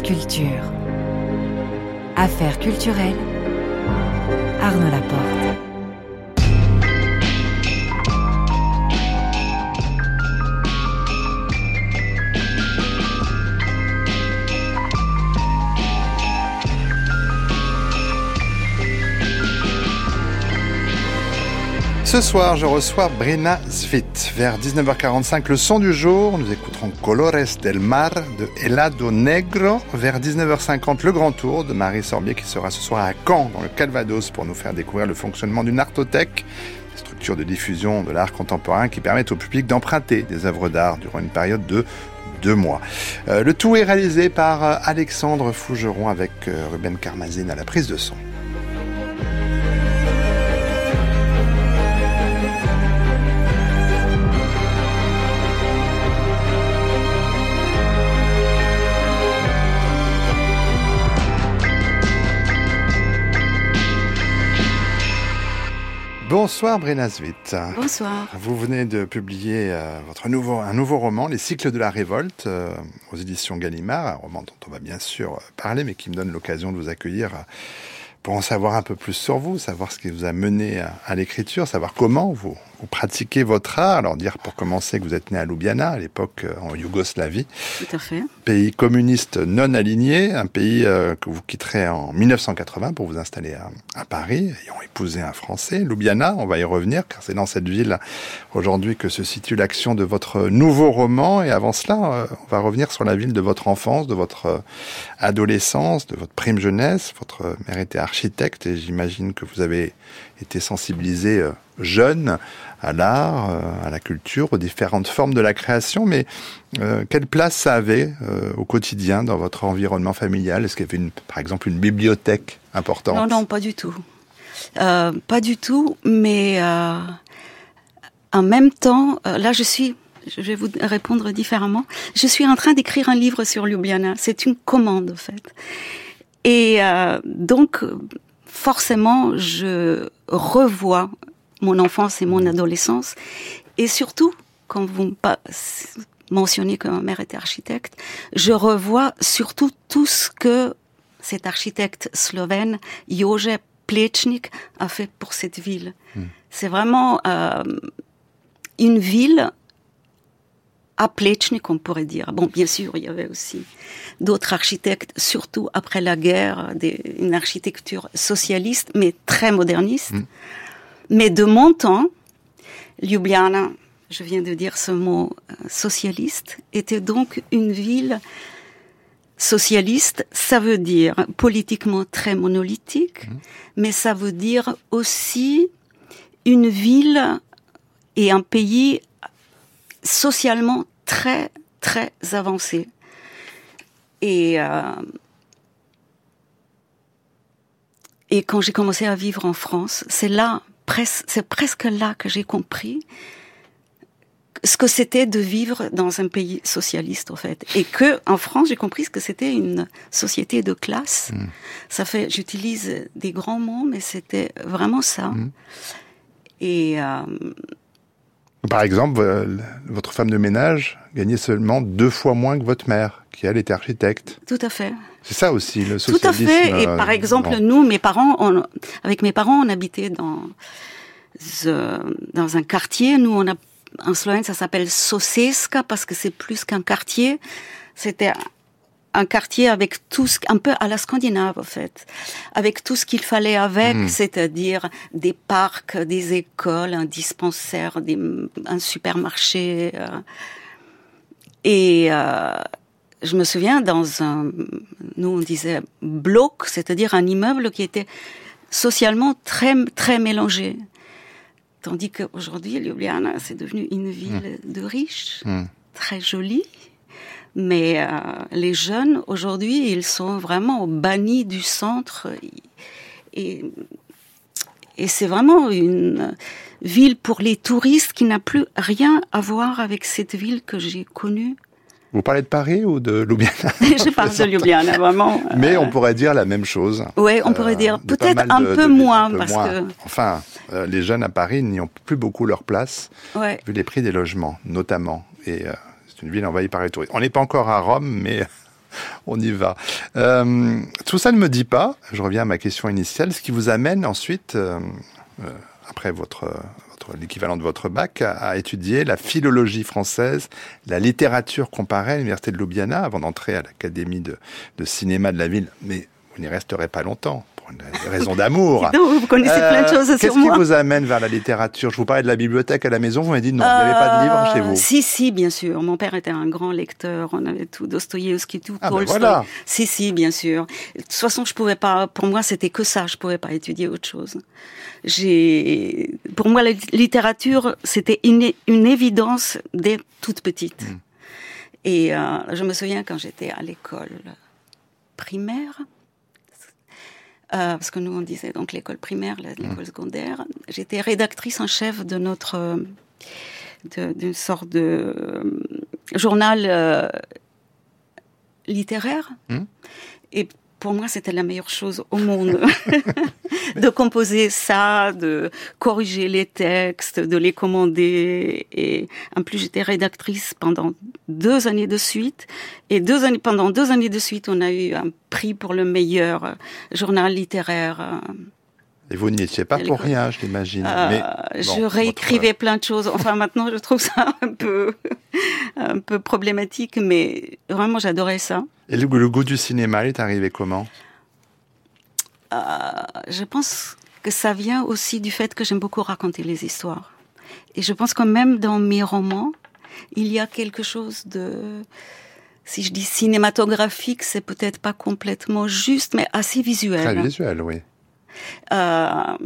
Culture. Affaires culturelles. Arnaud Laporte. Ce soir, je reçois Brina Svit. Vers 19h45, le son du jour, nous écouterons Colores del Mar de Helado Negro. Vers 19h50, le grand tour de Marie Sorbier qui sera ce soir à Caen, dans le Calvados, pour nous faire découvrir le fonctionnement d'une artothèque, structure de diffusion de l'art contemporain qui permet au public d'emprunter des œuvres d'art durant une période de deux mois. Euh, le tout est réalisé par euh, Alexandre Fougeron avec euh, Ruben Carmazine à la prise de son. Bonsoir Svit. Bonsoir. Vous venez de publier euh, votre nouveau, un nouveau roman, Les cycles de la révolte, euh, aux éditions Gallimard, un roman dont on va bien sûr parler, mais qui me donne l'occasion de vous accueillir euh, pour en savoir un peu plus sur vous, savoir ce qui vous a mené à, à l'écriture, savoir comment vous, vous pratiquez votre art. Alors dire pour commencer que vous êtes né à Ljubljana, à l'époque en Yougoslavie. Tout à fait. Pays communiste non aligné, un pays euh, que vous quitterez en 1980 pour vous installer à, Paris, ayant épousé un Français, Ljubljana. On va y revenir car c'est dans cette ville aujourd'hui que se situe l'action de votre nouveau roman. Et avant cela, euh, on va revenir sur la ville de votre enfance, de votre adolescence, de votre prime jeunesse. Votre mère était architecte et j'imagine que vous avez été sensibilisé jeune à l'art, euh, à la culture, aux différentes formes de la création, mais euh, quelle place ça avait euh, au quotidien dans votre environnement familial? Est-ce qu'il y avait, par exemple, une bibliothèque importante? Non, non, pas du tout. Pas du tout, mais en même temps, là je suis, je vais vous répondre différemment, je suis en train d'écrire un livre sur Ljubljana, c'est une commande en fait. Et donc, forcément, je revois mon enfance et mon adolescence. Et surtout, quand vous mentionnez que ma mère était architecte, je revois surtout tout ce que cet architecte slovène, Jože Plečnik, a fait pour cette ville. Hmm. C'est vraiment euh, une ville à Plečnik, on pourrait dire. Bon, bien sûr, il y avait aussi d'autres architectes, surtout après la guerre, des, une architecture socialiste, mais très moderniste. Hmm. Mais de mon temps, Ljubljana, je viens de dire ce mot euh, socialiste, était donc une ville socialiste. Ça veut dire politiquement très monolithique, mmh. mais ça veut dire aussi une ville et un pays socialement très très avancé. Et euh, et quand j'ai commencé à vivre en France, c'est là c'est presque là que j'ai compris ce que c'était de vivre dans un pays socialiste, en fait. Et que, en France, j'ai compris ce que c'était une société de classe. Mm. Ça fait, j'utilise des grands mots, mais c'était vraiment ça. Mm. Et, euh, Par exemple, votre femme de ménage gagnait seulement deux fois moins que votre mère, qui elle était architecte. Tout à fait. C'est ça aussi le socialisme. Tout à fait. Et par euh, exemple, nous, mes parents, on, avec mes parents, on habitait dans euh, dans un quartier. Nous, on a en Slovène, ça s'appelle Soseska parce que c'est plus qu'un quartier. C'était un quartier avec tout ce, un peu à la Scandinave en fait, avec tout ce qu'il fallait avec, hmm. c'est-à-dire des parcs, des écoles, un dispensaire, des, un supermarché. Euh, et euh, je me souviens dans un, nous on disait bloc, c'est-à-dire un immeuble qui était socialement très très mélangé. Tandis qu'aujourd'hui, Ljubljana, c'est devenu une ville mmh. de riches, mmh. très jolie. Mais euh, les jeunes, aujourd'hui, ils sont vraiment bannis du centre. Et, et c'est vraiment une ville pour les touristes qui n'a plus rien à voir avec cette ville que j'ai connue vous parlez de Paris ou de Ljubljana Je parle de Ljubljana, vraiment. Mais on pourrait dire la même chose. Oui, on pourrait dire euh, peut-être un peu moins, parce que... Enfin, euh, les jeunes à Paris n'y ont plus beaucoup leur place, vu les prix des logements, notamment. Et euh, c'est une ville envahie par les touristes. On n'est pas encore à Rome, mais on y va. Euh, tout ça ne me dit pas, je reviens à ma question initiale, ce qui vous amène ensuite, euh, euh, après votre, l'équivalent de votre bac, à, étudier la philologie française, la littérature comparée à l'université de Ljubljana, avant d'entrer à l'académie de cinéma de la ville. Mais vous n'y resterez pas longtemps des raisons d'amour. vous connaissez plein de choses euh, sur moi. Qu'est-ce qui vous amène vers la littérature? Je vous parlais de la bibliothèque à la maison, vous m'avez dit non, vous n'avez pas de livres chez vous. Si, si, bien sûr. Mon père était un grand lecteur. On avait tout, Dostoïevski, tout, ah, ben Tolstoy. Ben voilà. Si, si, bien sûr. De toute façon, je pouvais pas. Pour moi, c'était que ça. Je pouvais pas étudier autre chose. J'ai, pour moi, la littérature, c'était une, une évidence dès toute petite. Mm. Et euh, je me souviens quand j'étais à l'école primaire, euh, parce que nous on disait donc l'école primaire, l'école mmh. secondaire. J'étais rédactrice en chef de notre d'une sorte de euh, journal euh, littéraire. Mmh. Et pour moi, c'était la meilleure chose au monde de composer ça, de corriger les textes, de les commander. Et en plus, j'étais rédactrice pendant deux années de suite. Et deux années, pendant deux années de suite, on a eu un prix pour le meilleur journal littéraire. Et vous n'y étiez pas pour rien, je l'imagine. Euh, je réécrivais plein de choses. Enfin, maintenant, je trouve ça un peu, un peu problématique, mais vraiment, j'adorais ça. Et le, goût du cinéma, il est arrivé comment? Euh, Je pense que ça vient aussi du fait que j'aime beaucoup raconter les histoires. Et je pense que même dans mes romans, il y a quelque chose de si je dis cinématographique, c'est peut-être pas complètement juste, mais assez visuel. Très visuel, oui. Euh,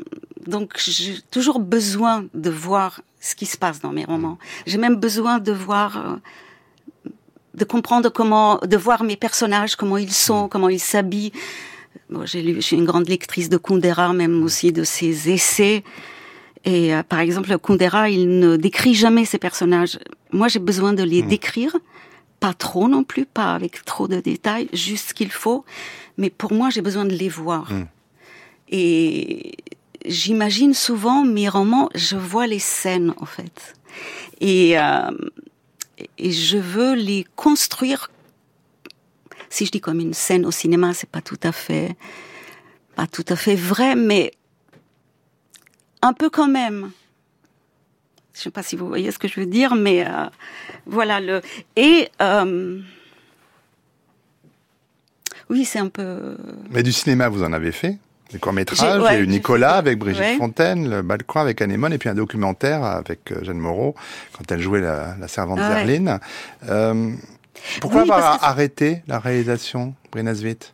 donc j'ai toujours besoin de voir ce qui se passe dans mes romans. J'ai même besoin de voir, euh, de comprendre comment, de voir mes personnages, comment ils sont, comment ils s'habillent. Bon, j'ai lu, je suis une grande lectrice de Kundera, même aussi de ses essais. Et euh, par exemple, Kundera, il ne décrit jamais ses personnages. Moi, j'ai besoin de les mmh. décrire, pas trop non plus, pas avec trop de détails, juste ce qu'il faut. Mais pour moi, j'ai besoin de les voir. Mmh. Et j'imagine souvent mes romans, je vois les scènes en fait. Et, euh, et je veux les construire. Si je dis comme une scène au cinéma, c'est pas tout à fait, pas tout à fait vrai, mais un peu quand même. Je sais pas si vous voyez ce que je veux dire, mais euh, voilà le et euh, oui, c'est un peu. Mais du cinéma, vous en avez fait? Des courts-métrages, il y a eu Nicolas avec Brigitte Fontaine, Le Balcon avec Anémone, et puis un documentaire avec euh, Jeanne Moreau, quand elle jouait la, servante ah. Euh, pourquoi avoir arrêté la réalisation, Brinasvit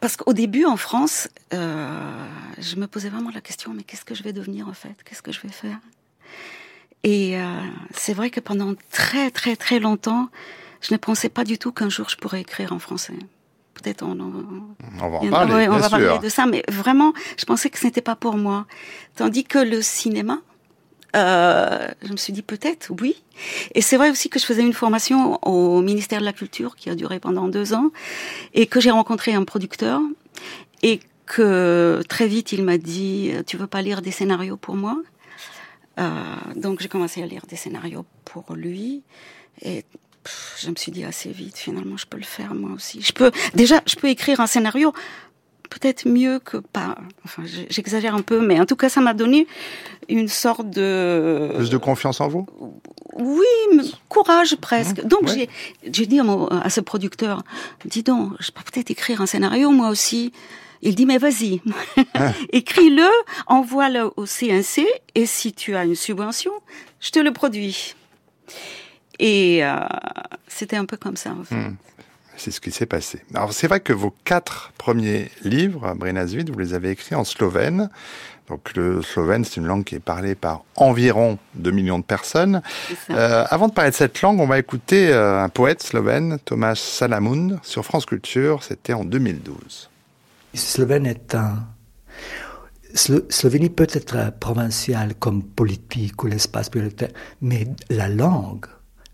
parce qu'au début, en France, euh, je me posais vraiment la question, mais qu'est-ce que je vais devenir en fait? Qu'est-ce que je vais faire? Et euh, c'est vrai que pendant très très très longtemps, je ne pensais pas du tout qu'un jour je pourrais écrire en français peut-être on, on, va en parler. on va parler de ça, mais vraiment, je pensais que ce n'était pas pour moi. Tandis que le cinéma, euh, je me suis dit peut-être, oui. Et c'est vrai aussi que je faisais une formation au ministère de la Culture qui a duré pendant deux ans et que j'ai rencontré un producteur et que très vite il m'a dit tu veux pas lire des scénarios pour moi? Euh, donc j'ai commencé à lire des scénarios pour lui et je me suis dit assez vite, finalement, je peux le faire moi aussi. Je peux, déjà, je peux écrire un scénario peut-être mieux que pas. Enfin, j'exagère un peu, mais en tout cas, ça m'a donné une sorte de. Plus de confiance en vous? Oui, courage presque. Mmh, donc, j'ai dit à, ce producteur dis donc, je peux peut-être écrire un scénario moi aussi. Il dit mais vas-y, ah. écris-le, envoie-le au CNC et si tu as une subvention, je te le produis. Et euh, c'était un peu comme ça. En fait. Hmm. C'est ce qui s'est passé. Alors c'est vrai que vos quatre premiers livres, Brenasvid, vous les avez écrits en slovène. Donc le slovène, c'est une langue qui est parlée par environ 2 millions de personnes. Euh, avant de parler de cette langue, on va écouter euh, un poète slovène, Thomas Salamun, sur France Culture. C'était en 2012. Slovène est un... Slovénie peut être provinciale comme politique ou l'espace prioritaire, mais la langue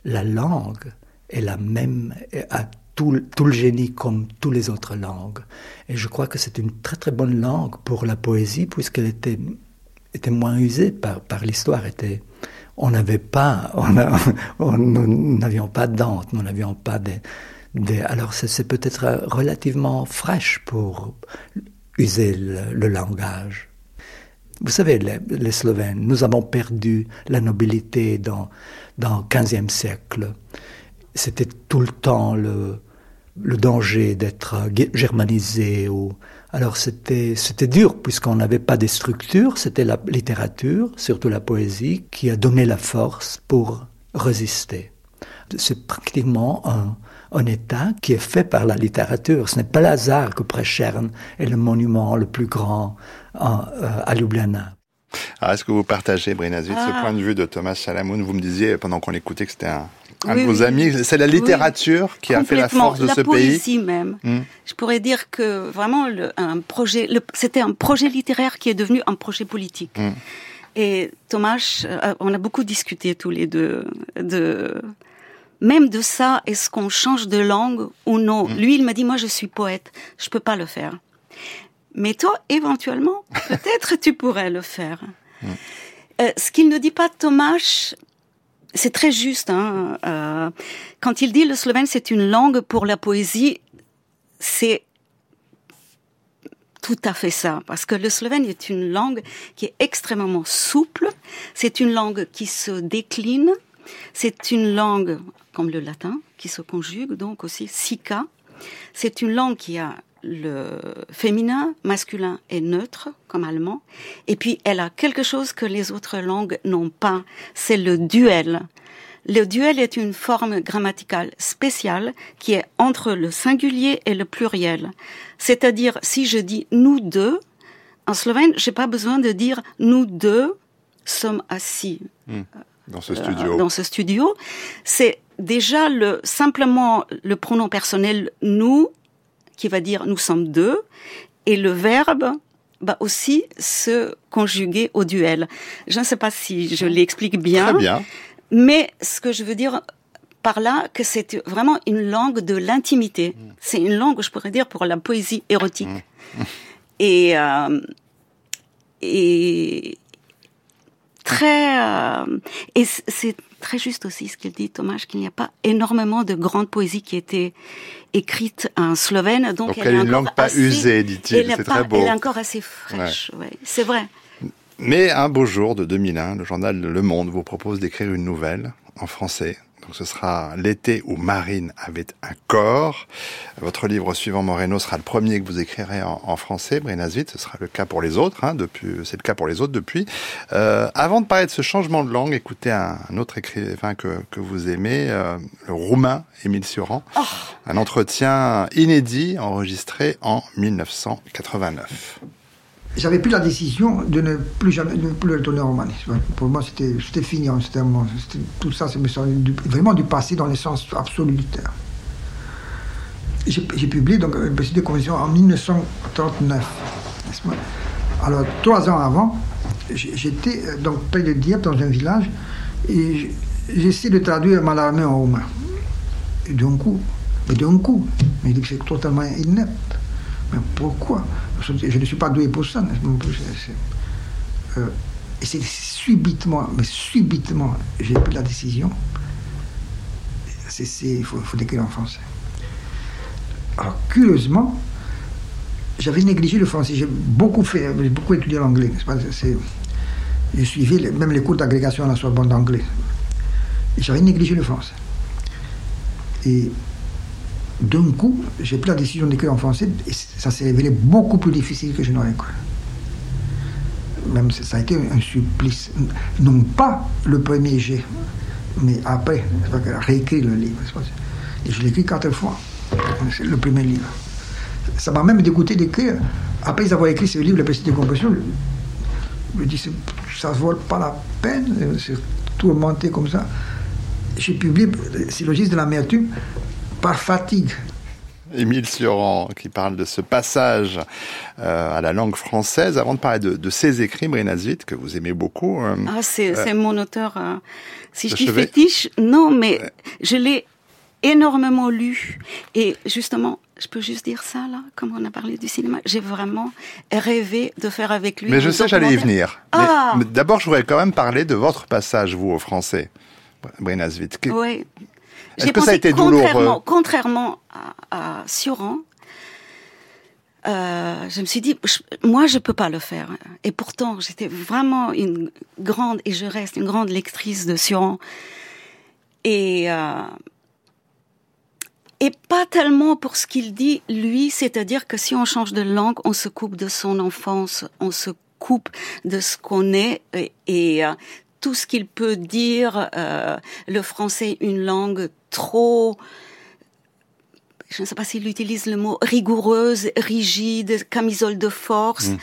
la langue est la même, a tout, tout, le génie comme toutes les autres langues. Et je crois que c'est une très très bonne langue pour la poésie puisqu'elle était, était moins usée par, par l'histoire. Était, on n'avait pas, on n'avions pas d'antes, nous n'avions pas des, alors c'est peut-être relativement fraîche pour user le, langage. Vous savez, les, Slovènes, nous avons perdu la nobilité dans, dans le XVe siècle. C'était tout le temps le, le danger d'être germanisé. Ou... Alors c'était, c'était dur puisqu'on n'avait pas des structures, c'était la littérature, surtout la poésie, qui a donné la force pour résister. C'est pratiquement un, un État qui est fait par la littérature. Ce n'est pas l'hasard que Prechern est le monument le plus grand euh, à Ljubljana. Alors, est-ce que vous partagez, Brinazvit, ce ah. point de vue de Thomas Salamoun Vous me disiez pendant qu'on l'écoutait que c'était un, un de vos amis. C'est la littérature qui a fait la force de ce pays? La même. Hmm. Je pourrais dire que vraiment, le, un projet, c'était un projet littéraire qui est devenu un projet politique. Hmm. Et Thomas, euh, on a beaucoup discuté tous les deux de même de ça, est-ce qu'on change de langue ou non? Mm. Lui, il m'a dit, moi, je suis poète, je peux pas le faire. Mais toi, éventuellement, peut-être tu pourrais le faire. Euh, ce qu'il ne dit pas, Thomas, c'est très juste. Hein, euh, quand il dit le slovène, c'est une langue pour la poésie, c'est tout à fait ça, parce que le slovène est une langue qui est extrêmement souple, c'est une langue qui se décline, c'est une langue comme le latin, qui se conjugue donc aussi sika. C'est une langue qui a le féminin, masculin et neutre, comme allemand. Et puis, elle a quelque chose que les autres langues n'ont pas, c'est le duel. Le duel est une forme grammaticale spéciale qui est entre le singulier et le pluriel. C'est-à-dire, si je dis nous deux, en slovène, j'ai pas besoin de dire nous deux sommes assis. Hmm. Dans ce studio. dans ce studio. C'est déjà le, simplement le pronom personnel nous, qui va dire nous sommes deux, et le verbe va aussi se conjuguer au duel. Je ne sais pas si je l'explique bien. Très bien. Mais ce que je veux dire par là, que c'est vraiment une langue de l'intimité. C'est une langue, je pourrais dire, pour la poésie érotique. Mmh. Et, euh, et très, euh, et c'est très juste aussi ce qu'il dit, Thomas, qu'il n'y a pas énormément de grandes poésies qui étaient écrites en slovène. Donc, donc elle, est une langue pas usée, dit-il. C'est très beau. Elle est encore assez fraîche, ouais. c'est vrai. Mais un beau jour de 2001, le journal Le Monde vous propose d'écrire une nouvelle en français donc ce sera l'été où Marine avait un corps. Votre livre suivant Moreno sera le premier que vous écrirez en, français, Brenasvit. Ce sera le cas pour les autres. Hein, depuis, c'est le cas pour les autres depuis. Euh, avant de parler de ce changement de langue, écoutez un, autre écrivain que, que vous aimez, euh, le roumain Émile Suran. Oh. Un entretien inédit enregistré en 1989 j'avais pris la décision de ne plus jamais ne plus retourner en Roumanie. Pour moi, c'était fini. Hein, tout ça, c'est vraiment du passé dans le sens absolu du terme. J'ai publié donc une petite convention en 1939. Alors, trois ans avant, j'étais euh, donc près de Dieppe, dans un village, et j'essaie de traduire Malarmé en roumain. Et d'un coup, mais d'un coup, mais c'est totalement inepte. Mais pourquoi? Je ne suis pas doué pour ça. Euh, et c'est subitement, mais subitement, j'ai pris la décision. Il faut, faut décrire en français. Alors, curieusement, j'avais négligé le français. J'ai beaucoup fait, j'ai beaucoup étudié l'anglais. J'ai suivi même les cours d'agrégation à la Sorbonne d'anglais. J'avais négligé le français. Et d'un coup, j'ai pris la décision d'écrire en français et ça s'est révélé beaucoup plus difficile que je n'aurais cru. Même ça a été un supplice. Non pas le premier jet, mais après, réécrire le livre. Et je l'ai écrit quatre fois, le premier livre. Ça m'a même dégoûté d'écrire. Après avoir écrit ce livre, La petite décompression, je me dis, ça ne vaut pas la peine, c'est tourmenté comme ça. J'ai publié Syllogisme de l'amertume par fatigue. Émile Sioran, qui parle de ce passage euh, à la langue française. Avant de parler de, ses écrits, Brinazvit, que vous aimez beaucoup. Euh, ah, c'est euh, mon auteur. si je dis fétiche, non, mais je l'ai énormément lu. Et justement, je peux juste dire ça là, comme on a parlé du cinéma. J'ai vraiment rêvé de faire avec lui. Mais je sais, j'allais y venir. Ah. D'abord, je voudrais quand même parler de votre passage, vous, au français, Brinazvit. Oui. Est-ce que ça a été douloureux Contrairement à, à Sioran, euh, je me suis dit, moi, je peux pas le faire. Et pourtant, j'étais vraiment une grande, et je reste une grande lectrice de Sioran. Et euh, et pas tellement pour ce qu'il dit lui, c'est-à-dire que si on change de langue, on se coupe de son enfance, on se coupe de ce qu'on est et, euh, tout ce qu'il peut dire, le français, une langue trop je ne sais pas s'il utilise le mot rigoureuse, rigide, camisole de force. Mm.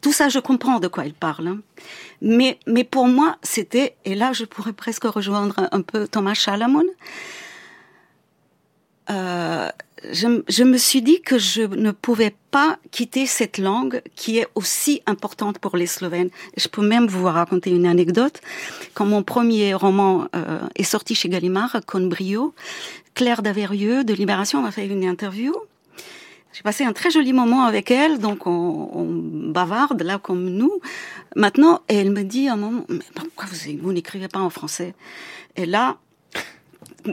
Tout ça, je comprends de quoi il parle. Hein. Mais, mais pour moi, c'était, et là, je pourrais presque rejoindre un peu Thomas Chalamon. Euh, je, me suis dit que je ne pouvais pas quitter cette langue qui est aussi importante pour les Slovènes. Je peux même vous raconter une anecdote. Quand mon premier roman euh, est sorti chez Gallimard, Con brio, Claire Daverieux de Libération m'a fait une interview. J'ai passé un très joli moment avec elle, donc on, bavarde là comme nous. Maintenant, et elle me dit un moment, mais pourquoi vous, vous n'écrivez pas en français? Et là,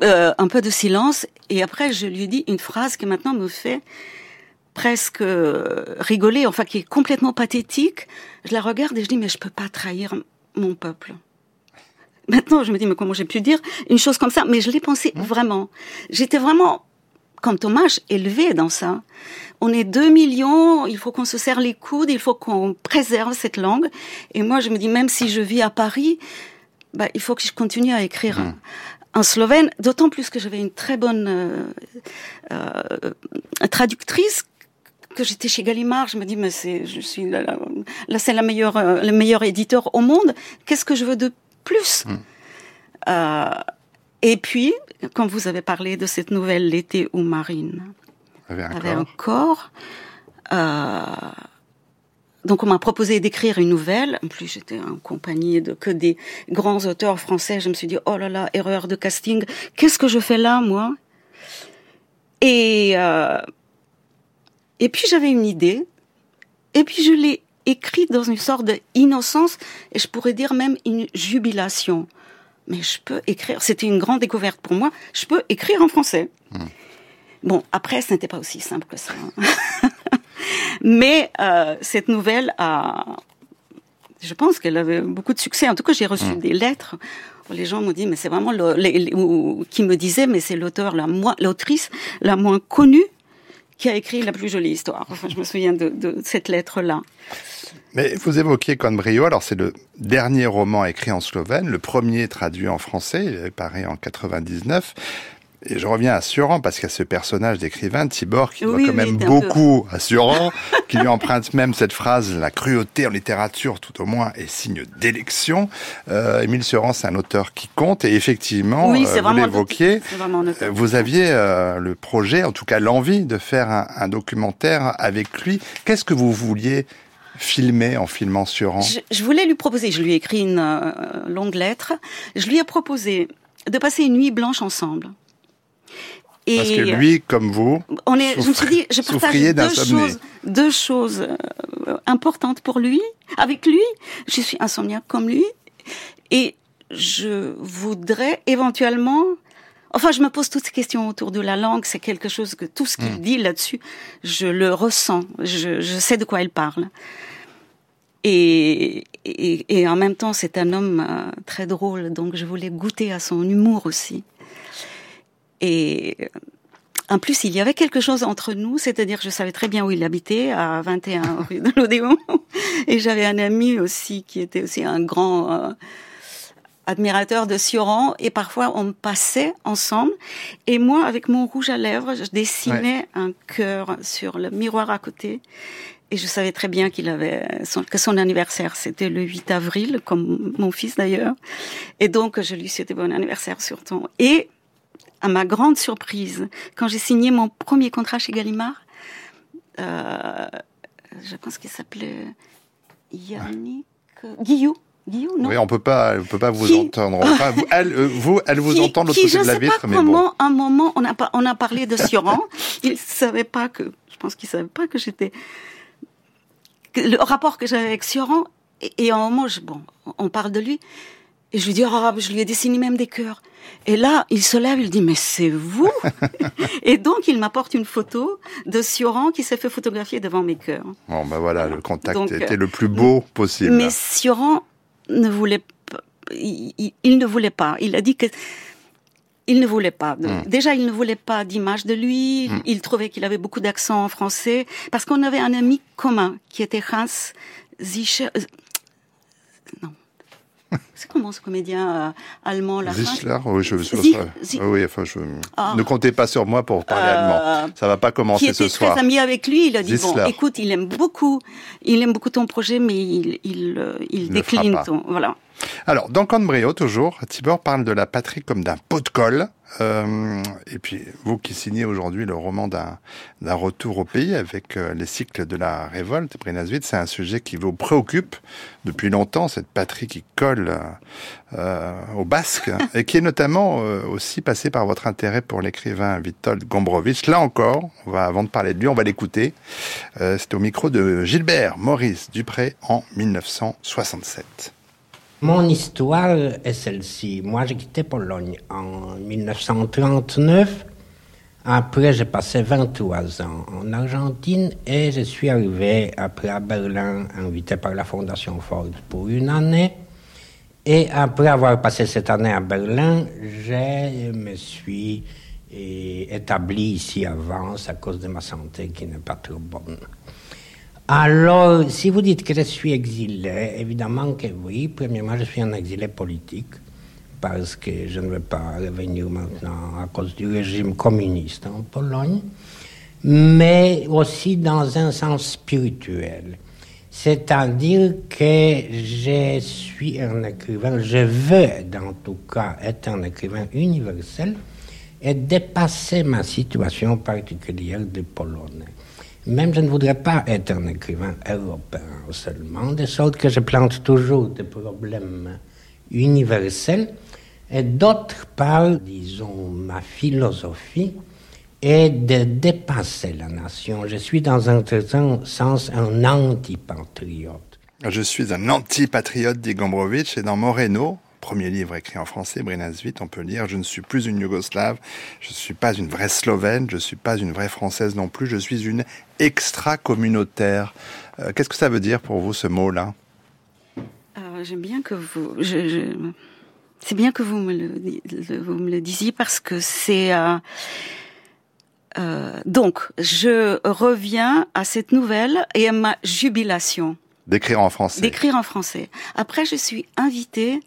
euh, un peu de silence, et après je lui dis une phrase qui maintenant me fait presque euh, rigoler, enfin qui est complètement pathétique. Je la regarde et je dis mais je peux pas trahir mon peuple. Maintenant, je me dis, mais comment j'ai pu dire une chose comme ça? Mais je l'ai pensé mmh. vraiment. J'étais vraiment, comme Thomas, élevé dans ça. On est deux millions, il faut qu'on se serre les coudes, il faut qu'on préserve cette langue. Et moi, je me dis, même si je vis à Paris, bah, il faut que je continue à écrire mmh. En slovène, d'autant plus que j'avais une très bonne euh, euh, traductrice que j'étais chez Gallimard, je me dis mais c'est je suis là, là c'est la meilleure euh, le meilleur éditeur au monde. Qu'est-ce que je veux de plus? Hmm. Euh, et puis, quand vous avez parlé de cette nouvelle L'été où Marine avait un avait corps, euh, donc on m'a proposé d'écrire une nouvelle. En plus, j'étais en compagnie de que des grands auteurs français. Je me suis dit, oh là là, erreur de casting. Qu'est-ce que je fais là, moi? Et euh, et puis j'avais une idée. Et puis je l'ai écrit dans une sorte d'innocence, et je pourrais dire même une jubilation. Mais je peux écrire, c'était une grande découverte pour moi, je peux écrire en français. Hmm. Bon, après, ce n'était pas aussi simple que ça. Mais euh, cette nouvelle a... Je pense qu'elle avait beaucoup de succès. En tout cas, j'ai reçu hmm. des lettres où les gens m'ont dit, mais c'est vraiment... Le, qui me disaient, mais c'est l'auteur, l'autrice la moins connue qui a écrit la plus jolie histoire. Enfin, je me souviens de, de cette lettre-là. Mais vous évoquiez Con Brio, alors c'est le dernier roman écrit en slovène, le premier traduit en français, il est paru en 99. Et je reviens à Suran, parce qu'il y a ce personnage d'écrivain, Tibor, qui doit quand même beaucoup à Suran, qui lui emprunte même cette phrase, la cruauté en littérature, tout au moins, est signe d'élection. Euh, Émile Suran, c'est un auteur qui compte, et effectivement, oui, euh, vous l'évoquiez, euh, vous aviez euh, le projet, en tout cas l'envie de faire un, un documentaire avec lui. Qu'est-ce que vous vouliez filmer en filmant Suran? Je, je, voulais lui proposer, je lui ai écrit une euh, longue lettre, je lui ai proposé de passer une nuit blanche ensemble. Et Parce que lui, comme vous, on est, je me suis dit, je partage deux choses, deux choses euh, importantes pour lui. Avec lui, je suis insomniaque comme lui, et je voudrais éventuellement Enfin, je me pose toutes ces questions autour de la langue. C'est quelque chose que tout ce qu'il hmm. dit là-dessus, je le ressens. Je, je, sais de quoi il parle. Et, et, et en même temps, c'est un homme euh, très drôle, donc je voulais goûter à son humour aussi. Et en plus, il y avait quelque chose entre nous, c'est-à-dire je savais très bien où il habitait, à 21 rue de l'Odéon. Et j'avais un ami aussi qui était aussi un grand euh, admirateur de Sioran. Et parfois, on passait ensemble. Et moi, avec mon rouge à lèvres, je dessinais un cœur sur le miroir à côté. Et je savais très bien qu'il avait son, que son anniversaire c'était le 8 avril, comme mon fils d'ailleurs. Et donc je lui souhaitais bon anniversaire surtout. Et à ma grande surprise, quand j'ai signé mon premier contrat chez Gallimard, euh, je pense qu'il s'appelait Yannick Guillou. Guillaume, non oui, on peut pas, on peut pas vous entendre. Enfin, elle, euh, vous, elle vous qui, entend l'autre côté de la vitre, mais bon. Un moment, on a, on a parlé de Sioran. il savait pas que, je pense qu'il savait pas que j'étais, le rapport que j'avais avec Sioran. Et, et à un moment, je, bon, on parle de lui. Et je lui dis, oh, je lui ai dessiné même des cœurs. Et là, il se lève, il dit, mais c'est vous Et donc, il m'apporte une photo de Sioran qui s'est fait photographier devant mes cœurs. Bon, ben voilà, le contact était le plus beau possible. Mais Sioran ne voulait pas, il, ne voulait pas. Il a dit que il ne voulait pas. Hmm. Déjà, il ne voulait pas d'image de lui. Hmm. Il trouvait qu'il avait beaucoup d'accent en français. Parce qu'on avait un ami commun qui était Hans Zischer. Euh, non, c'est comment ce comédien euh, allemand là Zisler, oui, je, oui, enfin, je ah. ne comptez pas sur moi pour parler allemand. Euh, Ça va pas commencer qui était ce soir. Très ami avec lui, il a dit bon, écoute, il aime beaucoup, il aime beaucoup ton projet, mais il il, euh, il, décline ton, voilà. Alors, dans Cambréo, toujours, Tibor parle de la patrie comme d'un pot de colle. Euh, et puis, vous qui signez aujourd'hui le roman d'un retour au pays avec euh, les cycles de la révolte, Brinasvit, c'est un sujet qui vous préoccupe depuis longtemps, cette patrie qui colle euh, au basque, et qui est notamment aussi passé par votre intérêt pour l'écrivain Witold Gombrowicz. Là encore, on va, avant de parler de lui, on va l'écouter. c'est au micro de Gilbert Maurice Dupré en 1967. Mon histoire est celle-ci. Moi, j'ai quitté Pologne en 1939. Après, j'ai passé 23 ans en Argentine et je suis arrivé après à Berlin, invité par la Fondation Ford pour une année. Et après avoir passé cette année à Berlin, je me suis établi ici à Vence à cause de ma santé qui n'est pas trop bonne. Alors, si vous dites que je suis exilé, évidemment que oui. Premièrement, je suis un exilé politique parce que je ne veux pas revenir maintenant à cause du régime communiste en Pologne, mais aussi dans un sens spirituel. C'est-à-dire que je suis un écrivain, je veux dans tout cas être un écrivain universel et dépasser ma situation particulière de Pologne. Même je ne voudrais pas être un écrivain européen seulement, de sorte que je plante toujours des problèmes universels, et d'autre part, disons, ma philosophie est de dépasser la nation. Je suis dans un certain sens un antipatriote. Je suis un antipatriote, dit Gombrowicz, et dans Moreno, premier livre écrit en français, Brinasvit, on peut lire Je ne suis plus une Yougoslave, je ne suis pas une vraie Slovène, je ne suis pas une vraie Française non plus, je suis une extra-communautaire. Euh, qu'est-ce que ça veut dire pour vous ce mot-là? Euh, J'aime bien que vous. C'est bien que vous me, le, vous me le disiez parce que c'est. Euh, donc, je reviens à cette nouvelle et à ma jubilation. D'écrire en français. D'écrire en français. Après, je suis invitée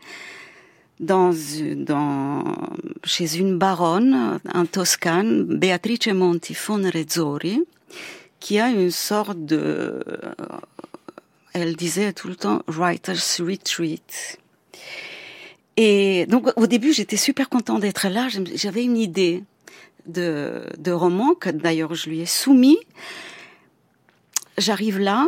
dans, dans, chez une baronne en Toscane, Beatrice Monti von Rezzori, qui a une sorte de, elle disait tout le temps writer's retreat. Et donc au début j'étais super contente d'être là. J'avais une idée de, de roman que d'ailleurs je lui ai soumis. J'arrive là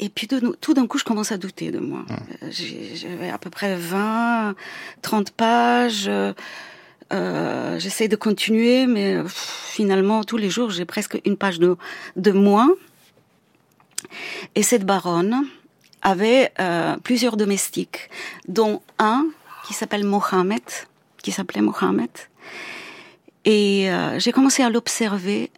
et puis tout d'un coup, je commence à douter de moi. Euh, j'avais à peu près 20, 30 pages. Euh, euh, J'essaie de continuer, mais finalement, tous les jours, j'ai presque une page de, de moins. Et cette baronne avait euh, plusieurs domestiques, dont un qui s'appelle Mohamed, qui s'appelait Mohamed. Et euh, j'ai commencé à l'observer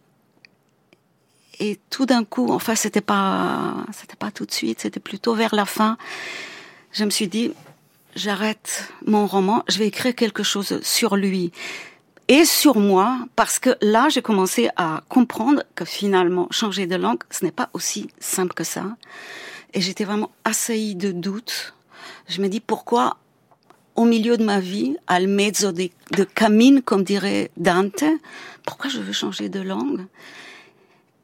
et tout d'un coup, enfin, c'était pas, c'était pas tout de suite, c'était plutôt vers la fin. Je me suis dit, j'arrête mon roman, je vais écrire quelque chose sur lui et sur moi, parce que là, j'ai commencé à comprendre que finalement, changer de langue, ce n'est pas aussi simple que ça. Et j'étais vraiment assaillie de doutes. Je me dis, pourquoi, au milieu de ma vie, al mezzo de, de camine, comme dirait Dante, pourquoi je veux changer de langue?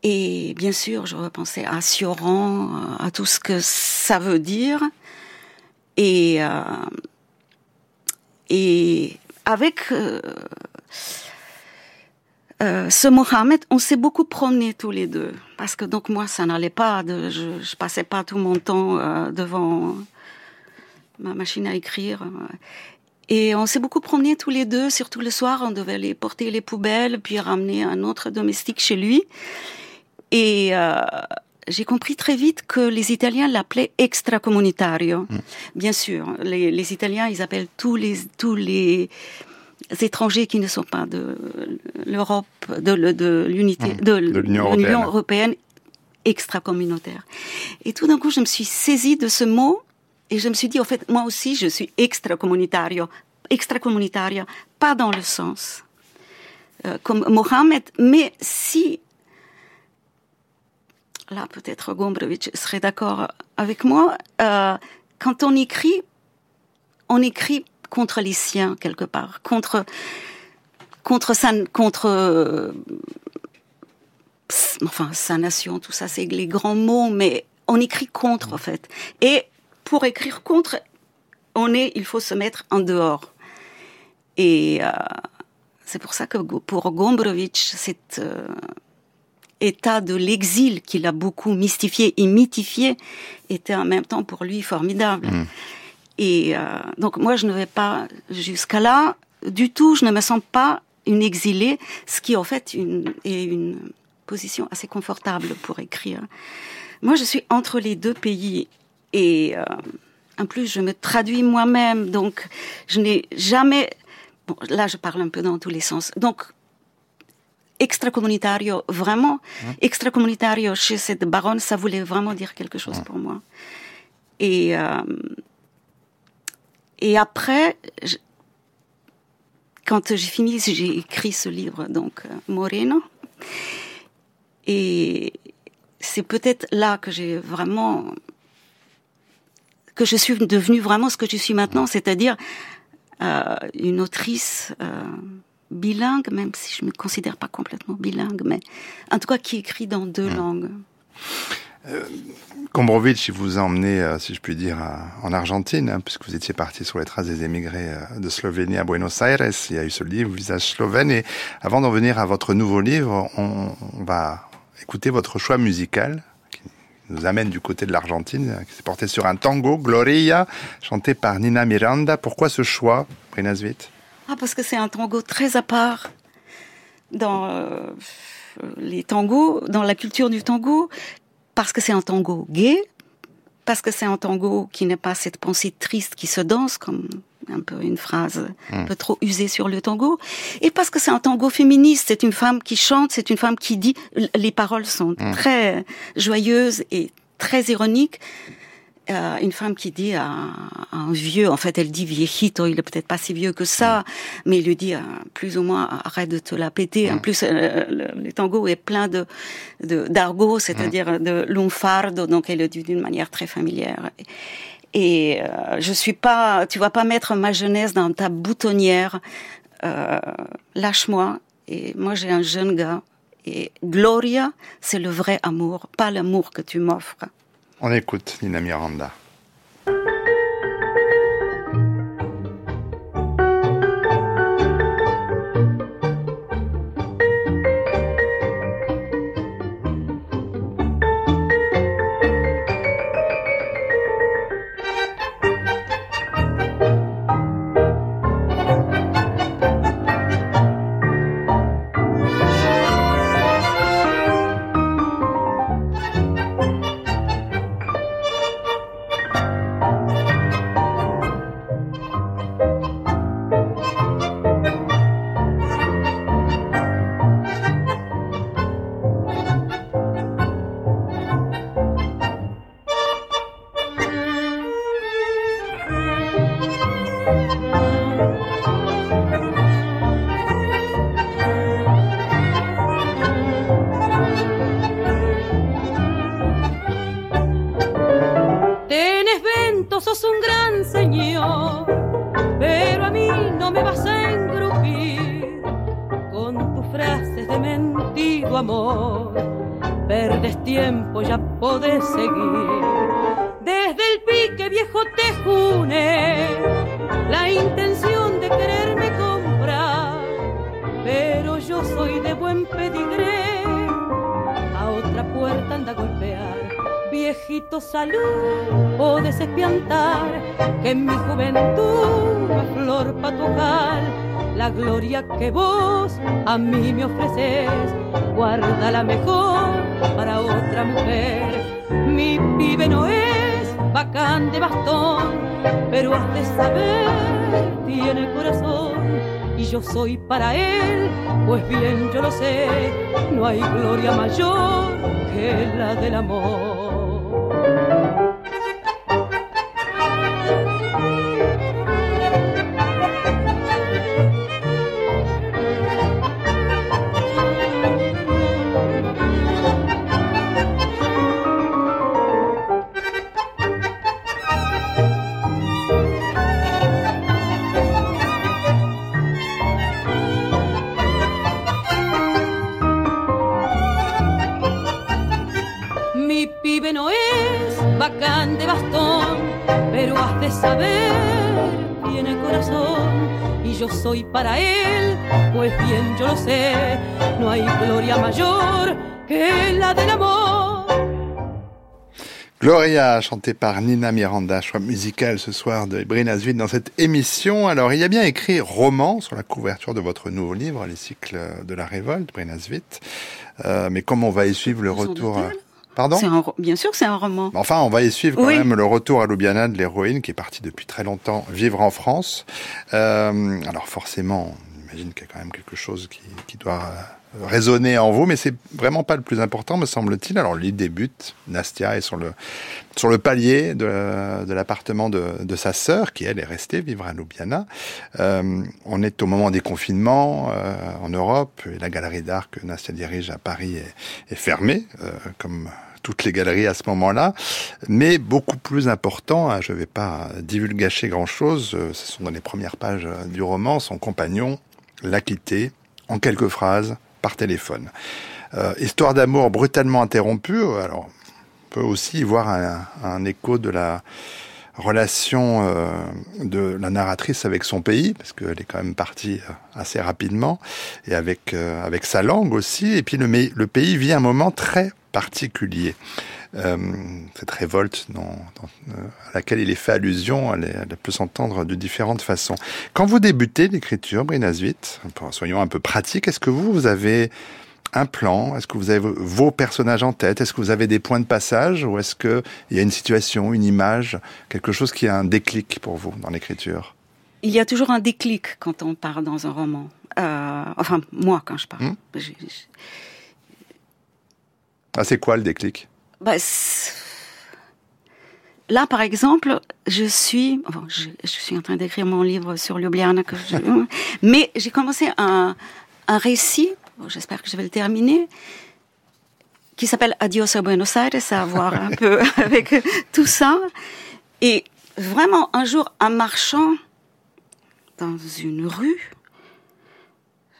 Et bien sûr, je repensais à Sioran, à tout ce que ça veut dire. Et, euh, et avec euh, euh, ce Mohamed, on s'est beaucoup promené tous les deux. Parce que donc moi, ça n'allait pas. Je, je passais pas tout mon temps euh, devant ma machine à écrire. Et on s'est beaucoup promené tous les deux, surtout le soir, on devait aller porter les poubelles, puis ramener un autre domestique chez lui. Et, euh, j'ai compris très vite que les Italiens l'appelaient extracomunitario. Mm. Bien sûr, les, les, Italiens, ils appellent tous les tous les étrangers qui ne sont pas de l'Europe, de, de l'unité, mm. de, l'Union européenne. extra-communautaire. Et tout d'un coup, je me suis saisie de ce mot et je me suis dit, en fait, moi aussi, je suis extra-communitario, extra-communitaria, pas dans le sens euh, comme Mohamed, mais si là peut-être Gombrowicz serait d'accord avec moi, euh, quand on écrit, on écrit contre les siens quelque part, contre contre sa contre euh, enfin sa nation, tout ça c'est les grands mots, mais on écrit contre en fait. Et pour écrire contre, on est, il faut se mettre en dehors. Et euh, c'est pour ça que pour Gombrowicz, c'est état de l'exil qu'il a beaucoup mystifié et mythifié était en même temps pour lui formidable. Mm. Et euh, donc moi, je ne vais pas jusqu'à là du tout. Je ne me sens pas une exilée, ce qui en fait une, est une position assez confortable pour écrire. Moi, je suis entre les deux pays et euh, en plus, je me traduis moi-même, donc je n'ai jamais. Bon, là, je parle un peu dans tous les sens. Donc, extracommunitario, vraiment, extracommunitario chez cette baronne, ça voulait vraiment dire quelque chose pour moi. Et, euh, et après, quand j'ai fini, j'ai écrit ce livre, donc euh, Moreno. Et c'est peut-être là que j'ai vraiment, que je suis devenue vraiment ce que je suis maintenant, c'est-à-dire euh, une autrice bilingue, même si je ne me considère pas complètement bilingue, mais en tout cas qui écrit dans deux hmm. langues. Euh, il vous a emmené, euh, si je puis dire, en Argentine, hein, puisque vous étiez parti sur les traces des émigrés euh, de Slovénie à Buenos Aires. Il y a eu ce livre, Visage slovène. Et avant d'en venir à votre nouveau livre, on, va écouter votre choix musical qui nous amène du côté de l'Argentine, qui s'est porté sur un tango, Gloria, chanté par Nina Miranda. Pourquoi ce choix, Brinasvit ah, parce que c'est un tango très à part dans euh, les tangos, dans la culture du tango, parce que c'est un tango gay, parce que c'est un tango qui n'est pas cette pensée triste qui se danse, comme un peu une phrase un hmm. peu trop usée sur le tango, et parce que c'est un tango féministe, c'est une femme qui chante, c'est une femme qui dit, les paroles sont hmm. très joyeuses et très ironiques, euh, une femme qui dit à, un vieux, en fait, elle dit viejito, il est peut-être pas si vieux que ça, mais il lui dit euh, plus ou moins arrête de te la péter. En plus, euh, le, tango est plein de d'argot, c'est-à-dire de lunfardo, donc elle le dit d'une manière très familière. Et je suis pas, tu vas pas mettre ma jeunesse dans ta boutonnière. Lâche-moi. Et moi, j'ai un jeune gars. Et Gloria, c'est le vrai amour, pas l'amour que tu m'offres. On écoute Nina Miranda. Que en mi juventud flor patujal, la gloria que vos a mí me ofreces, guarda la mejor para otra mujer. Mi pibe no es bacán de bastón, pero has de saber, tiene corazón. Y yo soy para él, pues bien yo lo sé, no hay gloria mayor que la del amor. Soy para él, pues bien yo lo sé, no hay gloria mayor que la del amor. Gloria, chantée par Nina Miranda, choix musical ce soir de Brinasville dans cette émission. Alors, il y a bien écrit roman sur la couverture de votre nouveau livre, Les cycles de la révolte, Brinasville. Euh, mais comment on va y suivre le retour Bien sûr, c'est un roman. Enfin, on va y suivre quand même le retour à Ljubljana de l'héroïne qui est partie depuis très longtemps vivre en France. Euh, alors forcément, on imagine qu'il y a quand même quelque chose qui, qui doit résonner en vous, mais c'est vraiment pas le plus important, me semble-t-il. Alors, l'île débute. Nastia est sur le, sur le palier de, l'appartement de, de, sa sœur, qui elle est restée vivre à Ljubljana. Euh, on est au moment des confinements euh, en Europe, et la galerie d'art que Nastia dirige à Paris est, fermée, euh, comme toutes les galeries à ce moment-là. Mais beaucoup plus important, hein, je ne vais pas divulgacher grand-chose, ce sont dans les premières pages du roman, son compagnon l'a quitté en quelques phrases par téléphone. Euh, histoire d'amour brutalement interrompue, alors on peut aussi y voir un, écho de la relation euh, de la narratrice avec son pays, parce qu'elle est quand même partie euh, assez rapidement, et avec, avec sa langue aussi, et puis le, le pays vit un moment très particulier. Euh, cette révolte euh, à laquelle il est fait allusion, elle, peut s'entendre de différentes façons. Quand vous débutez l'écriture, Brinasvit, soyons un peu pratiques, est-ce que vous, vous avez un plan? Est-ce que vous avez vos personnages en tête? Est-ce que vous avez des points de passage? Ou est-ce qu'il y a une situation, une image, quelque chose qui a un déclic pour vous dans l'écriture? Il y a toujours un déclic quand on part dans un roman. Euh, enfin, moi, quand je parle. Mmh. Ah, c'est quoi le déclic? Bah, là, par exemple, je suis, bon, je, je, suis en train d'écrire mon livre sur Ljubljana, que je, mais j'ai commencé un, un récit, bon, j'espère que je vais le terminer, qui s'appelle Adios a Buenos Aires, à voir un peu avec tout ça. Et vraiment, un jour, en marchant dans une rue,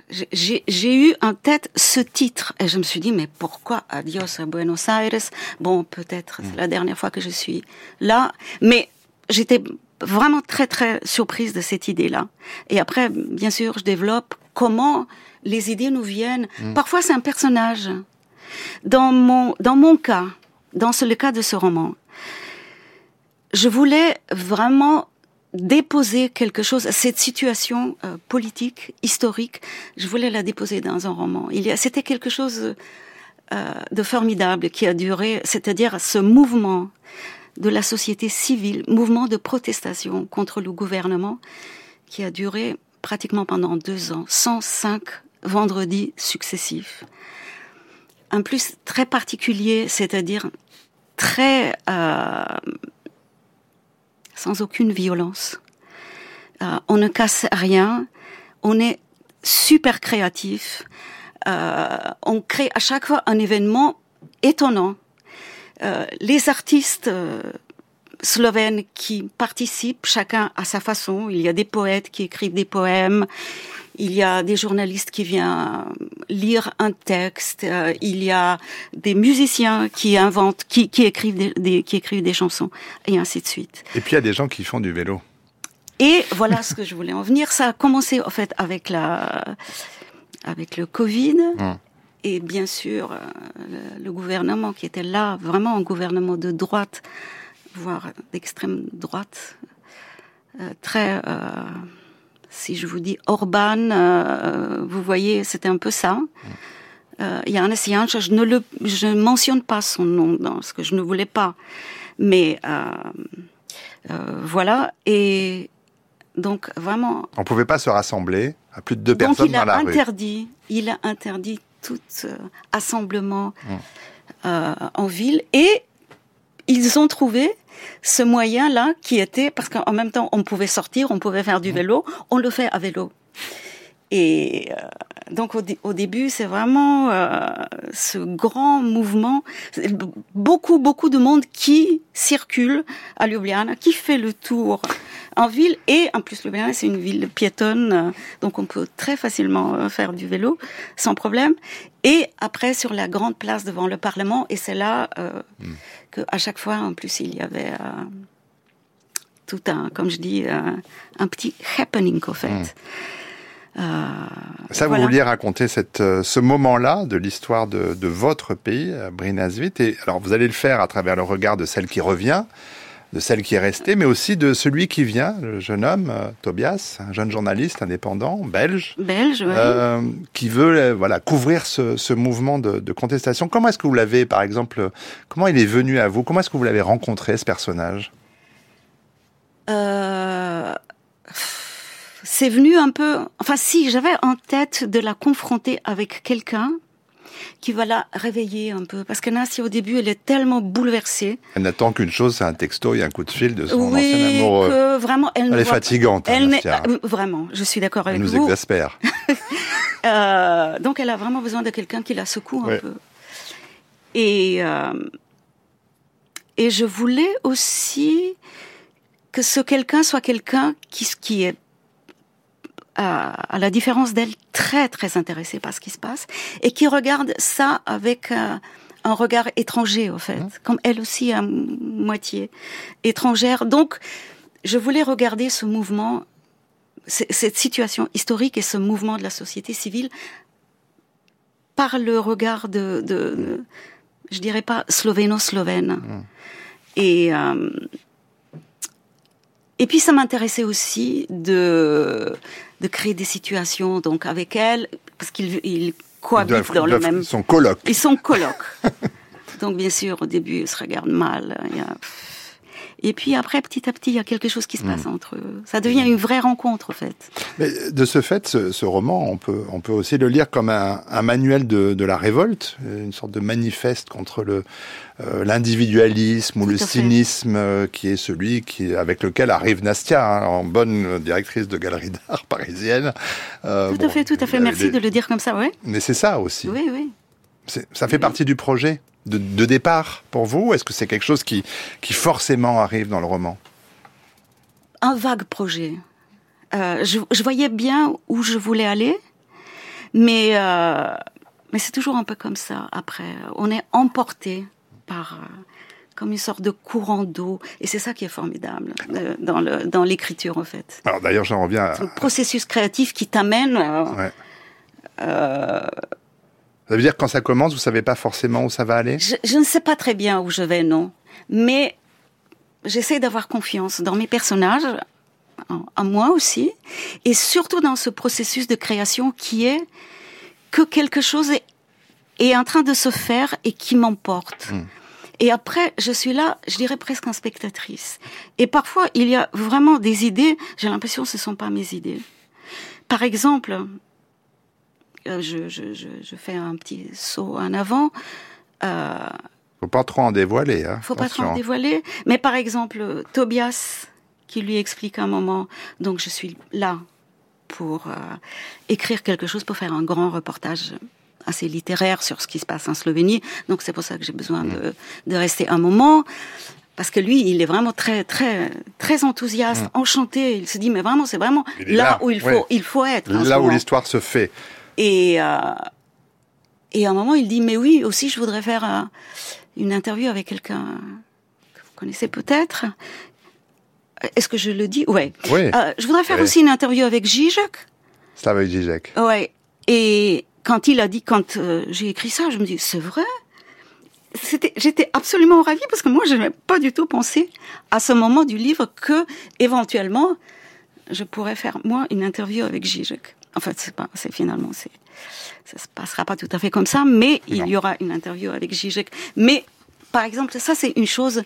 j'ai eu en tête ce titre et je me suis dit mais pourquoi Adios à Buenos Aires? Bon, peut-être c'est la dernière fois que je suis là, mais j'étais vraiment très très surprise de cette idée-là. Et après, bien sûr, je développe comment les idées nous viennent. Mmh. Parfois, c'est un personnage. Dans mon dans mon cas, dans le cas de ce roman, je voulais vraiment déposer quelque chose, cette situation euh, politique, historique, je voulais la déposer dans un roman. Il y a, c'était quelque chose euh, de formidable qui a duré, c'est-à-dire ce mouvement de la société civile, mouvement de protestation contre le gouvernement, qui a duré pratiquement pendant deux ans, 105 vendredis successifs. Un plus très particulier, c'est-à-dire très euh, sans aucune violence. Euh, on ne casse rien, on est super créatif, euh, on crée à chaque fois un événement étonnant. Euh, les artistes slovènes qui participent, chacun à sa façon, il y a des poètes qui écrivent des poèmes, il y a des journalistes qui viennent lire un texte, euh, il y a des musiciens qui inventent, qui, qui écrivent des, des, qui écrivent des chansons, et ainsi de suite. Et puis il y a des gens qui font du vélo. Et voilà ce que je voulais en venir. Ça a commencé en fait avec la, avec le Covid. Hum. Et bien sûr, euh, le, le, gouvernement qui était là, vraiment un gouvernement de droite, voire d'extrême droite, euh, très euh, si je vous dis Orban, euh, vous voyez, c'était un peu ça. euh, Janes Janša, je ne le, je ne mentionne pas son nom dans ce que je ne voulais pas, mais euh, euh, voilà. Et donc vraiment. On pouvait pas se rassembler à plus de deux personnes dans la rue. Il a interdit, il a interdit tout euh, assemblement mmh. euh, en ville et ils ont trouvé ce moyen-là qui était parce qu'en même temps on pouvait sortir, on pouvait faire du mmh. vélo, on le fait à vélo. Et euh, donc au, au début, c'est vraiment euh, ce grand mouvement, beaucoup beaucoup de monde qui circule à Ljubljana, qui fait le tour en ville et en plus Ljubljana c'est une ville piétonne, euh, donc on peut très facilement faire du vélo sans problème. Et après sur la grande place devant le Parlement et c'est là euh, mm. que à chaque fois en plus il y avait euh, tout un, comme je dis, un petit happening au fait. Mm. Euh, Ça, vous vouliez raconter cette, euh, ce moment-là de l'histoire de, de, votre pays, Brinasvit. Et alors, vous allez le faire à travers le regard de celle qui revient, de celle qui est restée, mais aussi de celui qui vient, le jeune homme, euh, Tobias, un jeune journaliste indépendant, belge, belge oui. euh, qui veut euh, voilà, couvrir ce, ce mouvement de, de, contestation. Comment est-ce que vous l'avez, par exemple, comment il est venu à vous? Comment est-ce que vous l'avez rencontré, ce personnage? Euh c'est venu un peu. Enfin, si j'avais en tête de la confronter avec quelqu'un qui va la réveiller un peu, parce que Nassia au début, elle est tellement bouleversée. Elle n'attend qu'une chose, c'est un texto et un coup de fil de son oui, ancien amoureux. Que vraiment, elle, elle est fatigante. Elle hein, vraiment, je suis d'accord avec elle vous. Elle nous exaspère. euh, donc, elle a vraiment besoin de quelqu'un qui la secoue un peu. Et euh, et je voulais aussi que ce quelqu'un soit quelqu'un qui qui est à, à, la différence d'elle, très très intéressée par ce qui se passe et qui regarde ça avec euh, un regard étranger, au fait, mmh. comme elle aussi à moitié étrangère. Donc, je voulais regarder ce mouvement, cette situation historique et ce mouvement de la société civile par le regard de, de, de je dirais pas slovéno-slovène. Mmh. Et euh, et puis ça m'intéressait aussi de de créer des situations donc avec elle parce qu'ils ils cohabitent dans le même. Ils sont colocs. Ils sont colocs. donc bien sûr au début ils se regardent mal. Il y a... Et puis après, petit à petit, il y a quelque chose qui se passe mmh. entre eux. Ça devient une vraie rencontre, en fait. Mais de ce fait, ce, ce roman, on peut, on peut aussi le lire comme un, un manuel de, de, la révolte, une sorte de manifeste contre le euh, l'individualisme ou le cynisme euh, qui est celui qui, avec lequel arrive Nastia, hein, en bonne directrice de galerie d'art parisienne. Euh, tout bon, à fait, tout à fait. Merci les... de le dire comme ça, ouais. Mais c'est ça aussi. Oui, oui. Ça fait partie du projet de, de départ pour vous Est-ce que c'est quelque chose qui, qui forcément arrive dans le roman? Un vague projet. Euh, je, je, voyais bien où je voulais aller, mais, euh, mais c'est toujours un peu comme ça. Après, on est emporté par euh, comme une sorte de courant d'eau, et c'est ça qui est formidable euh, dans le dans l'écriture en fait. Alors d'ailleurs, j'en reviens. À... Le processus créatif qui t'amène. Ouais. Ça veut dire que quand ça commence, vous savez pas forcément où ça va aller? Je, je, ne sais pas très bien où je vais, non. Mais j'essaie d'avoir confiance dans mes personnages, en, moi aussi, et surtout dans ce processus de création qui est que quelque chose est, est en train de se faire et qui m'emporte. Mmh. Et après, je suis là, je dirais presque en spectatrice. Et parfois, il y a vraiment des idées, j'ai l'impression que ce ne sont pas mes idées. Par exemple, je, je, fais un petit saut en avant. Euh, faut pas trop en dévoiler. Hein, faut attention. pas trop en dévoiler. Mais par exemple, Tobias, qui lui explique un moment, donc je suis là pour euh, écrire quelque chose, pour faire un grand reportage assez littéraire sur ce qui se passe en Slovénie. Donc c'est pour ça que j'ai besoin mmh. de, de rester un moment parce que lui, il est vraiment très, très, très enthousiaste, mmh. enchanté. Il se dit, mais vraiment, c'est vraiment là, là, où il faut, ouais. il faut être. Là où l'histoire se fait. Et, euh, et à un moment, il dit, mais oui, aussi, je voudrais faire euh, une interview avec quelqu'un que vous connaissez peut-être. Est-ce que je le dis? Ouais. Oui. Euh, je voudrais faire oui. aussi une interview avec Zizek. C'est avec Zizek. Ouais. Et quand il a dit, quand j'ai écrit ça, je me dis, c'est vrai? C'était, j'étais absolument ravie parce que moi, je n'avais pas du tout pensé à ce moment du livre que, éventuellement, je pourrais faire, moi, une interview avec Zizek. En fait, c'est pas, c'est finalement, c'est, ça se passera pas tout à fait comme ça, mais il y aura une interview avec Zizek. Mais, par exemple, ça, c'est une chose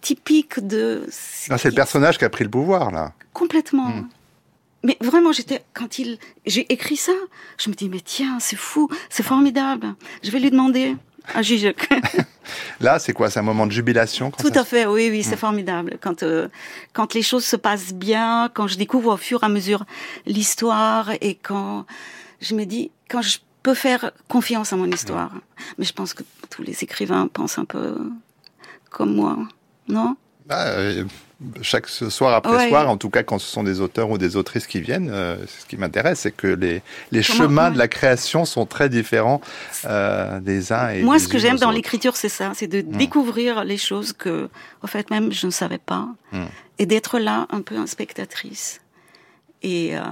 typique de. Ah, c'est le personnage qui a pris le pouvoir, là. Complètement. Hmm. Mais vraiment, j'étais quand il, j'ai écrit ça, je me dis mais tiens, c'est fou, c'est formidable. Je vais lui demander à Zizek. Là, c'est quoi? C'est un moment de jubilation Tout à fait, oui, oui, c'est Mm. formidable. Quand euh, quand les choses se passent bien, quand je découvre au fur et à mesure l'histoire et quand je me dis quand je peux faire confiance à mon histoire. Mais je pense que tous les écrivains pensent un peu comme moi, non? Ah, euh, chaque soir après Ouais. soir, en tout cas quand ce sont des auteurs ou des autrices qui viennent, euh, ce qui m'intéresse, c'est que les, les Comment- chemins ouais. de la création sont très différents euh, des uns et Moi, des ce que j'aime dans l'écriture, c'est ça, c'est de découvrir les choses que, au fait, même je ne savais pas, Mm. et d'être là un peu en spectatrice, et euh,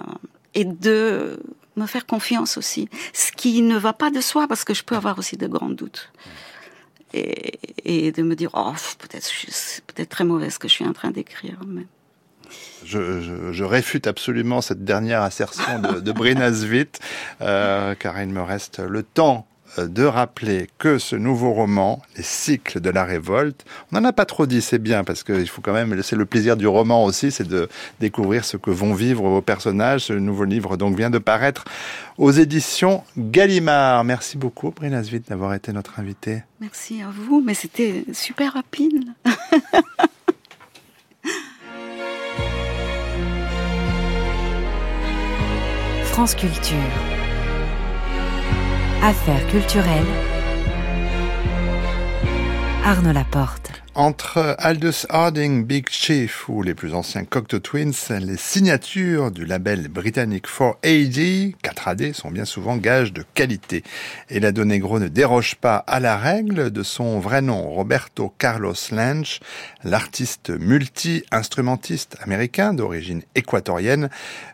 et de me faire confiance aussi, ce qui ne va pas de soi parce que je peux avoir aussi de grands doutes. Et, de me dire oh peut-être peut-être très mauvais ce que je suis en train d'écrire Je, réfute absolument cette dernière assertion de, de Brina Svit, euh, car il me reste le temps euh, de rappeler que ce nouveau roman, Les cycles de la révolte, on n'en a pas trop dit, c'est bien, parce qu'il faut quand même laisser le plaisir du roman aussi, c'est de découvrir ce que vont vivre vos personnages. Ce nouveau livre donc vient de paraître aux éditions Gallimard. Merci beaucoup, Brina Svit, d'avoir été notre invitée. merci à vous mais c'était super rapide France Culture. Affaires culturelles. Arnaud Laporte. Entre Aldous Harding, Big Chief ou les plus anciens Cocteau Twins, les signatures du label britannique 4AD, 4AD, sont bien souvent gages de qualité. Et la Negro ne déroge pas à la règle de son vrai nom, Roberto Carlos Lange, l'artiste multi-instrumentiste américain d'origine équatorienne,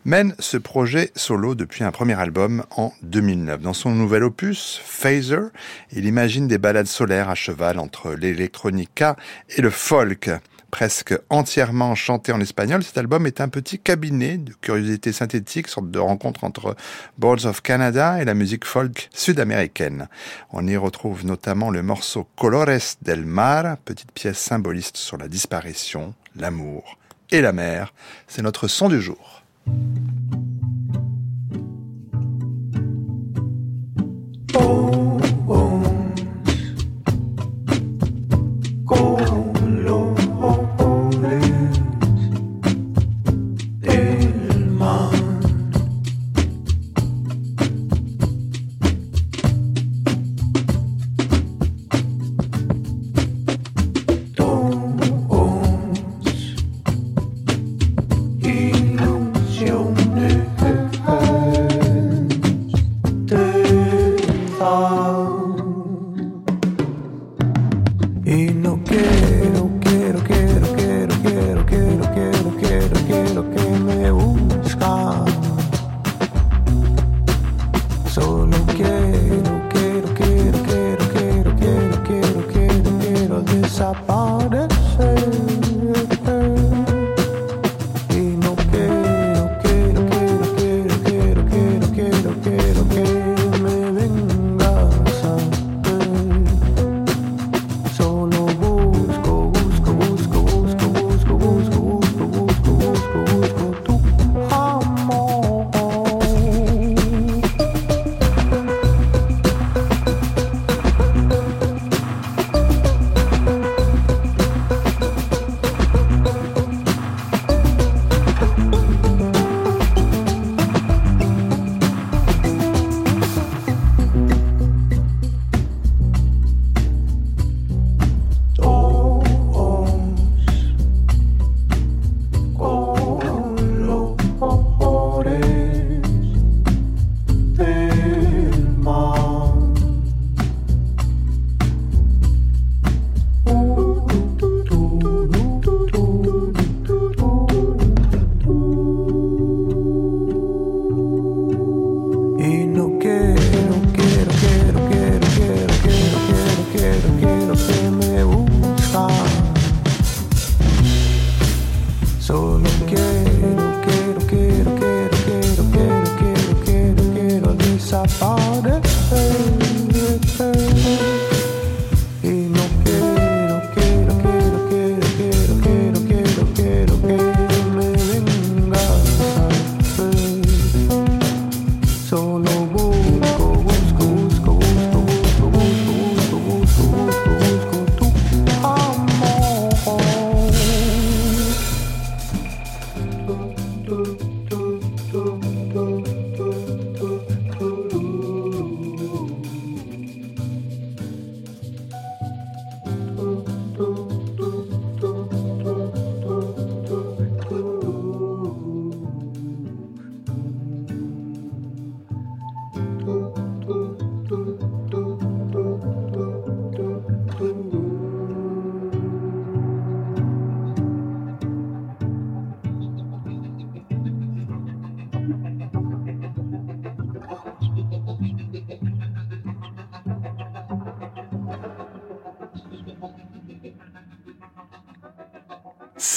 mène ce projet solo depuis un premier album en 2009. Dans son nouvel opus, Phaser, il imagine des balades solaires à cheval entre l'électronica et le folk. Presque entièrement chanté en espagnol, cet album est un petit cabinet de curiosités synthétiques, sorte de rencontre entre Boards of Canada et la musique folk sud-américaine. On y retrouve notamment le morceau Colores del Mar, petite pièce symboliste sur la disparition, l'amour et la mer. C'est notre son du jour. oh Lord.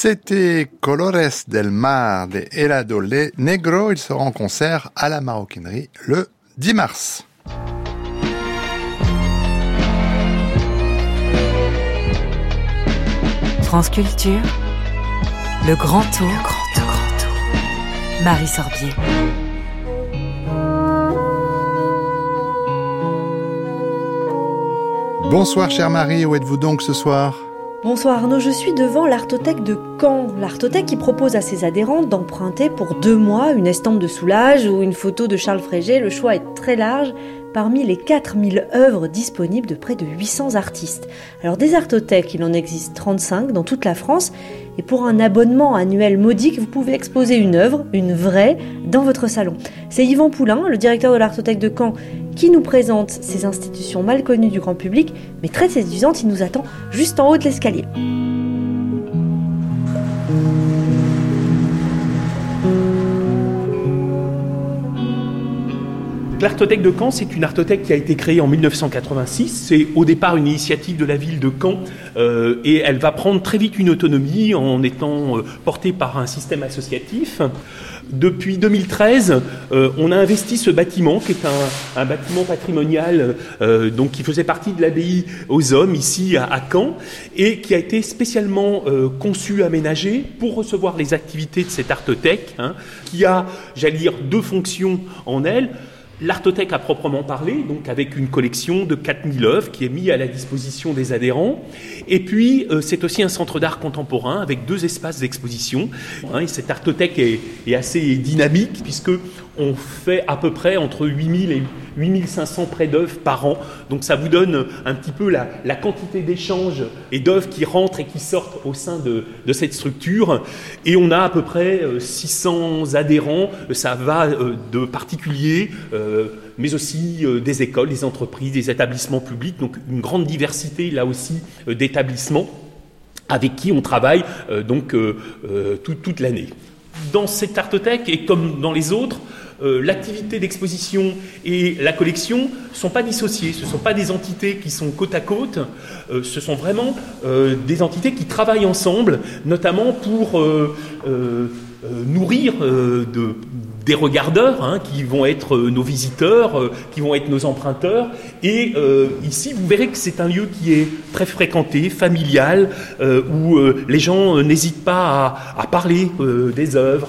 C'était Colores del Mar de Helado Negro. Il sera en concert à la maroquinerie le 10 mars. France Culture, le grand tour, le grand tour, grand tour. Marie Sorbier. Bonsoir chère Marie, où êtes-vous donc ce soir? Bonsoir Arnaud, je suis devant l'Artothèque de Caen. L'Artothèque qui propose à ses adhérents d'emprunter pour deux mois une estampe de Soulage ou une photo de Charles Frégé. Le choix est très large parmi les 4000 œuvres disponibles de près de 800 artistes. Alors des artothèques, il en existe 35 dans toute la France et pour un abonnement annuel modique, vous pouvez exposer une œuvre, une vraie, dans votre salon. C'est Yvan Poulain, le directeur de l'Artothèque de Caen, qui nous présente ces institutions mal connues du grand public, mais très séduisantes. Il nous attend juste en haut de l'escalier. L'Artothèque de Caen, c'est une artothèque qui a été créée en 1986. C'est au départ une initiative de la ville de Caen euh, et elle va prendre très vite une autonomie en étant euh, portée par un système associatif. Depuis 2013, euh, on a investi ce bâtiment, qui est un, bâtiment patrimonial, donc qui faisait partie de l'abbaye aux Hommes ici à, Caen, et qui a été spécialement conçu, aménagé pour recevoir les activités de cette artothèque, hein, qui a, j'allais dire, deux fonctions en elle. L'artothèque à proprement parler, donc avec une collection de 4000 œuvres qui est mise à la disposition des adhérents. Et puis, euh, c'est aussi un centre d'art contemporain avec deux espaces d'exposition. Hein, et cette artothèque est, est, assez dynamique puisque on fait à peu près entre 8000 et 8500 prêts d'œuvres par an. Donc ça vous donne un petit peu la, quantité d'échanges et d'œuvres qui rentrent et qui sortent au sein de, cette structure. Et on a à peu près 600 euh, adhérents. Ça va euh, de particuliers, euh, mais aussi des écoles, des entreprises, des établissements publics. Donc une grande diversité là aussi d'établissements avec qui on travaille donc toute l'année. Dans cette artothèque, et comme dans les autres, euh, l'activité d'exposition et la collection ne sont pas dissociées, ce ne sont pas des entités qui sont côte à côte, euh, ce sont vraiment euh, des entités qui travaillent ensemble, notamment pour nourrir de, des regardeurs hein, qui vont être euh, nos visiteurs, euh, qui vont être nos emprunteurs. Et euh, ici, vous verrez que c'est un lieu qui est très fréquenté, familial, où les gens n'hésitent pas à, parler des œuvres,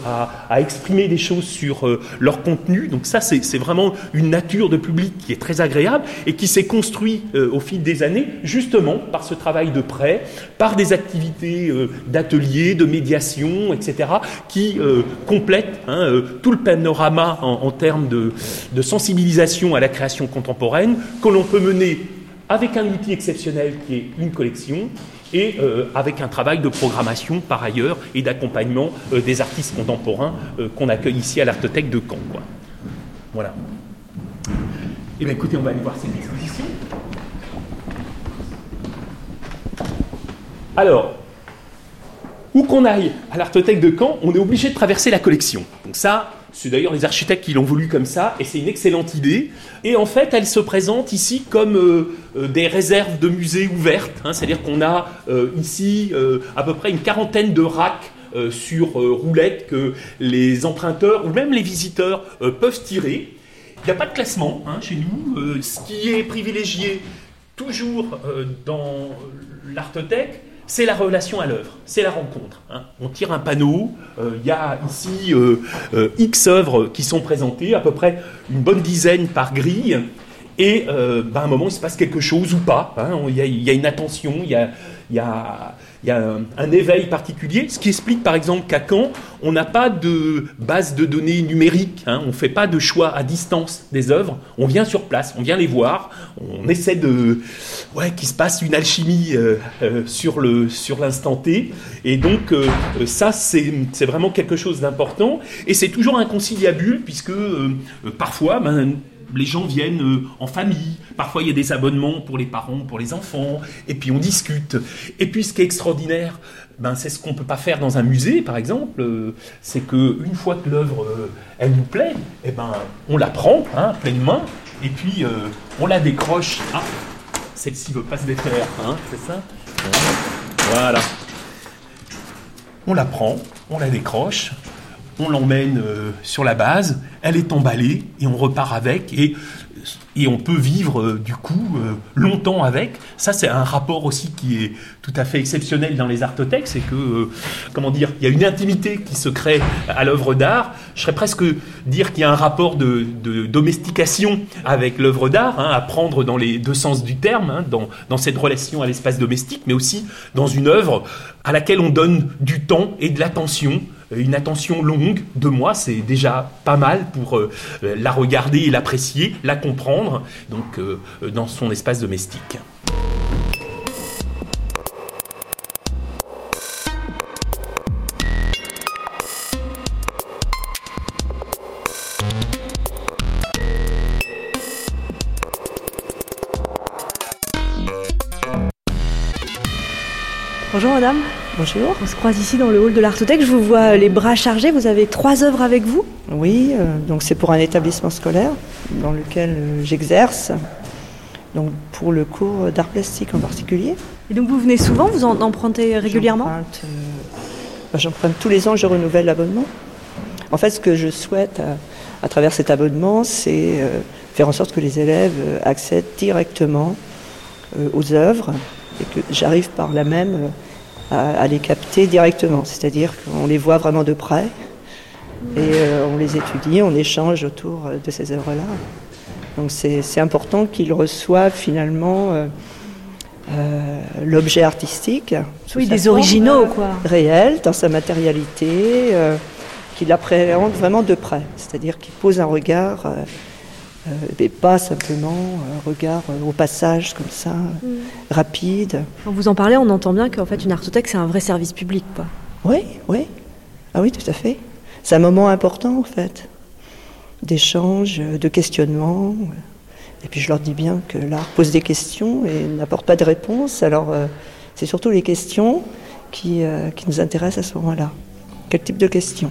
à, exprimer des choses sur leur contenu. Donc ça, c'est vraiment une nature de public qui est très agréable et qui s'est construit au fil des années, justement par ce travail de prêt, par des activités d'ateliers, de médiation, etc., complètent hein, tout le panorama en, termes de, sensibilisation à la création contemporaine que l'on peut mener avec un outil exceptionnel qui est une collection et euh, avec un travail de programmation par ailleurs et d'accompagnement euh, des artistes contemporains euh, qu'on accueille ici à l'Artothèque de Caen. Voilà. Eh bien écoutez, on va aller voir cette exposition. Alors, où qu'on aille à l'Artothèque de Caen, on est obligé de traverser la collection. Donc ça, c'est d'ailleurs les architectes qui l'ont voulu comme ça, et c'est une excellente idée. Et en fait, elle se présente ici comme euh, euh, des réserves de musées ouvertes. Hein. C'est-à-dire qu'on a euh, ici à peu près une quarantaine de racks sur roulettes que les emprunteurs ou même les visiteurs peuvent tirer. Il n'y a pas de classement hein, chez nous. ce qui est privilégié toujours dans l'artothèque, c'est la relation à l'œuvre, c'est la rencontre. Hein. On tire un panneau, euh, il y a ici euh, euh, X œuvres qui sont présentées, à peu près une bonne dizaine par grille, et ben, à un moment il se passe quelque chose ou pas. Hein. Il y, a une attention, il y a il y a un, éveil particulier, ce qui explique par exemple qu'à Caen, on n'a pas de base de données numérique, hein. on ne fait pas de choix à distance des œuvres, on vient sur place, on vient les voir, on essaie de... Ouais, qu'il se passe une alchimie euh, euh, sur l'instant T, et donc euh, ça c'est vraiment quelque chose d'important, et c'est toujours inconciliable, puisque parfois... Ben, les gens viennent euh, en famille. Parfois, il y a des abonnements pour les parents, pour les enfants. Et puis, on discute. Et puis, ce qui est extraordinaire, ben, c'est ce qu'on ne peut pas faire dans un musée, par exemple. Euh, c'est qu'une fois que l'œuvre, euh, elle nous plaît, eh ben, on la prend, hein, pleine main. Et puis, on la décroche. Ah, celle-ci ne veut pas se défaire, hein, c'est ça? Voilà. on la prend, on la décroche, on l'emmène euh, sur la base, elle est emballée et on repart avec et, et on peut vivre euh, du coup euh, longtemps avec. Ça c'est un rapport aussi qui est tout à fait exceptionnel dans les artothèques, c'est que comment dire, il y a une intimité qui se crée à l'œuvre d'art. Je serais presque dire qu'il y a un rapport de, domestication avec l'œuvre d'art, hein, à prendre dans les deux sens du terme, hein, dans, dans cette relation à l'espace domestique, mais aussi dans une œuvre à laquelle on donne du temps et de l'attention une attention longue de moi, c'est déjà pas mal pour euh, la regarder et l'apprécier, la comprendre, donc euh, dans son espace domestique. Bonjour madame. Bonjour. On se croise ici dans le hall de l'Artothèque. Je vous vois les bras chargés. Vous avez trois œuvres avec vous? Oui, euh, donc c'est pour un établissement scolaire dans lequel euh, j'exerce. Donc pour le cours d'art plastique en particulier. Et donc vous venez souvent Vous en empruntez régulièrement? Euh, bah, J'emprunte tous les ans, je renouvelle l'abonnement. En fait, ce que je souhaite à, travers cet abonnement, c'est faire en sorte que les élèves accèdent directement aux œuvres et que j'arrive par la même à, les capter directement. C'est-à-dire qu'on les voit vraiment de près et euh, on les étudie, on échange autour euh, de ces œuvres-là. Donc c'est important qu'ils reçoappent finalement euh, l'objet artistique. Oui, des originaux, quoi. Réel, dans sa matérialité, qu'ils l'appréhendent vraiment de près. C'est-à-dire qu'ils posent un regard et euh, pas simplement un regard euh, au passage comme ça, mm. rapide. Quand vous en parlez, on entend bien qu'en fait une artothèque c'est un vrai service public. Quoi. Oui, oui. Ah oui, tout à fait. C'est un moment important en fait, d'échange, de questionnement. Et puis je leur dis bien que l'art pose des questions et n'apporte pas de réponses. Alors euh, c'est surtout les questions qui, qui nous intéressent à ce moment-là. Quel type de questions?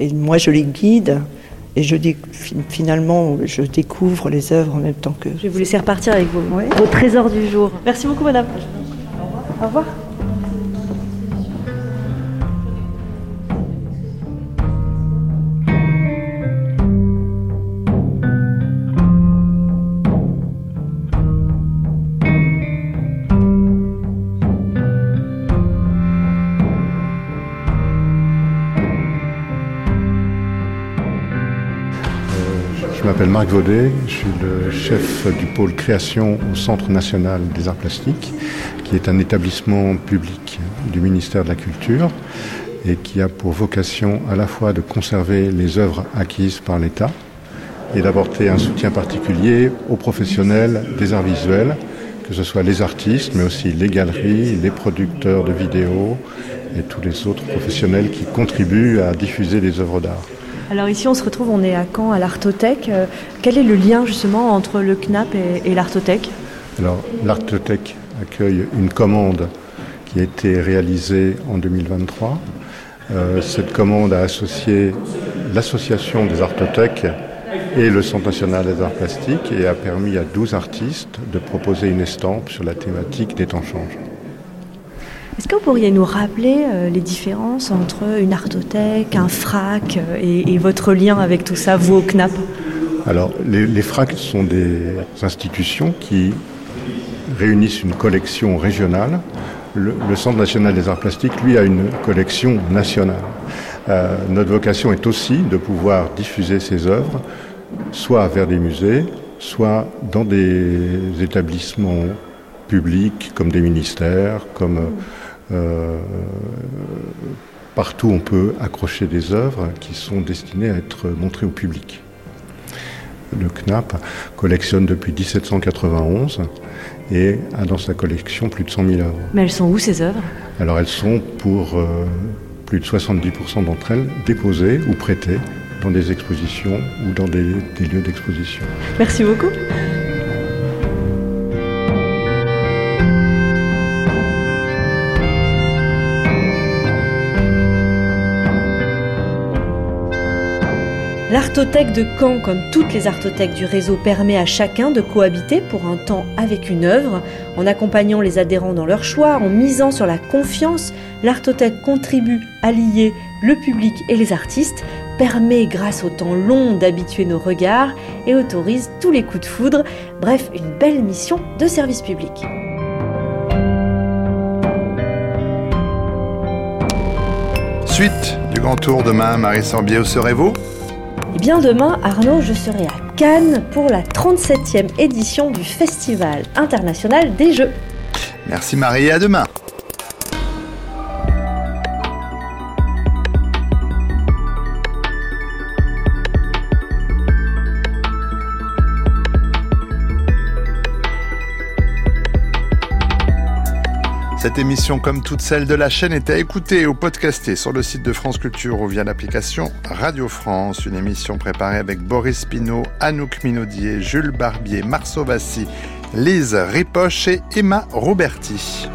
Et moi je les guide et je dis, finalement, je découvre les œuvres en même temps que. Je vais vous laisser repartir avec vos, vos trésors du jour. Merci beaucoup, madame. Au revoir. Je m'appelle Marc Vaudet, je suis le chef du pôle création au Centre national des arts plastiques, qui est un établissement public du ministère de la Culture et qui a pour vocation à la fois de conserver les œuvres acquises par l'État et d'apporter un soutien particulier aux professionnels des arts visuels, que ce soit les artistes, mais aussi les galeries, les producteurs de vidéos et tous les autres professionnels qui contribuent à diffuser les œuvres d'art. Alors ici, on se retrouve, on est à Caen, à l'Artothèque. Euh, quel est le lien justement entre le CNAP et, l'Artothèque? Alors l'Artothèque accueille une commande qui a été réalisée en 2023. Euh, cette commande a associé l'association des artothèques et le Centre national des arts plastiques et a permis à 12 artistes de proposer une estampe sur la thématique des temps changent. Est-ce que vous pourriez nous rappeler euh, les différences entre une artothèque, un FRAC euh, et, votre lien avec tout ça, vous au CNAP? Alors, les, les FRAC sont des institutions qui réunissent une collection régionale. Le, Centre national des arts plastiques, lui, a une collection nationale. Euh, notre vocation est aussi de pouvoir diffuser ces œuvres, soit vers des musées, soit dans des établissements publics comme des ministères, comme euh, partout on peut accrocher des œuvres qui sont destinées à être montrées au public. Le CNAP collectionne depuis 1791 et a dans sa collection plus de 100 000 œuvres. Mais elles sont où ces œuvres? Alors elles sont pour euh, plus de 70% d'entre elles déposées ou prêtées dans des expositions ou dans des lieux d'exposition. Merci beaucoup. L'artothèque de Caen, comme toutes les artothèques du réseau, permet à chacun de cohabiter pour un temps avec une œuvre, en accompagnant les adhérents dans leur choix, en misant sur la confiance. L'artothèque contribue à lier le public et les artistes, permet grâce au temps long d'habituer nos regards et autorise tous les coups de foudre. Bref, une belle mission de service public. Suite du grand tour demain, Marie Sorbier, où serez-vous? Et bien demain, Arnaud, je serai à Cannes pour la 37e édition du Festival international des Jeux. Merci Marie à demain. Cette émission, comme toutes celles de la chaîne, est à écouter ou podcaster sur le site de France Culture ou via l'application Radio France. Une émission préparée avec Boris Pinault, Anouk Minaudier, Jules Barbier, Marceau Vassy, Lise Ripoche et Emma Roberti.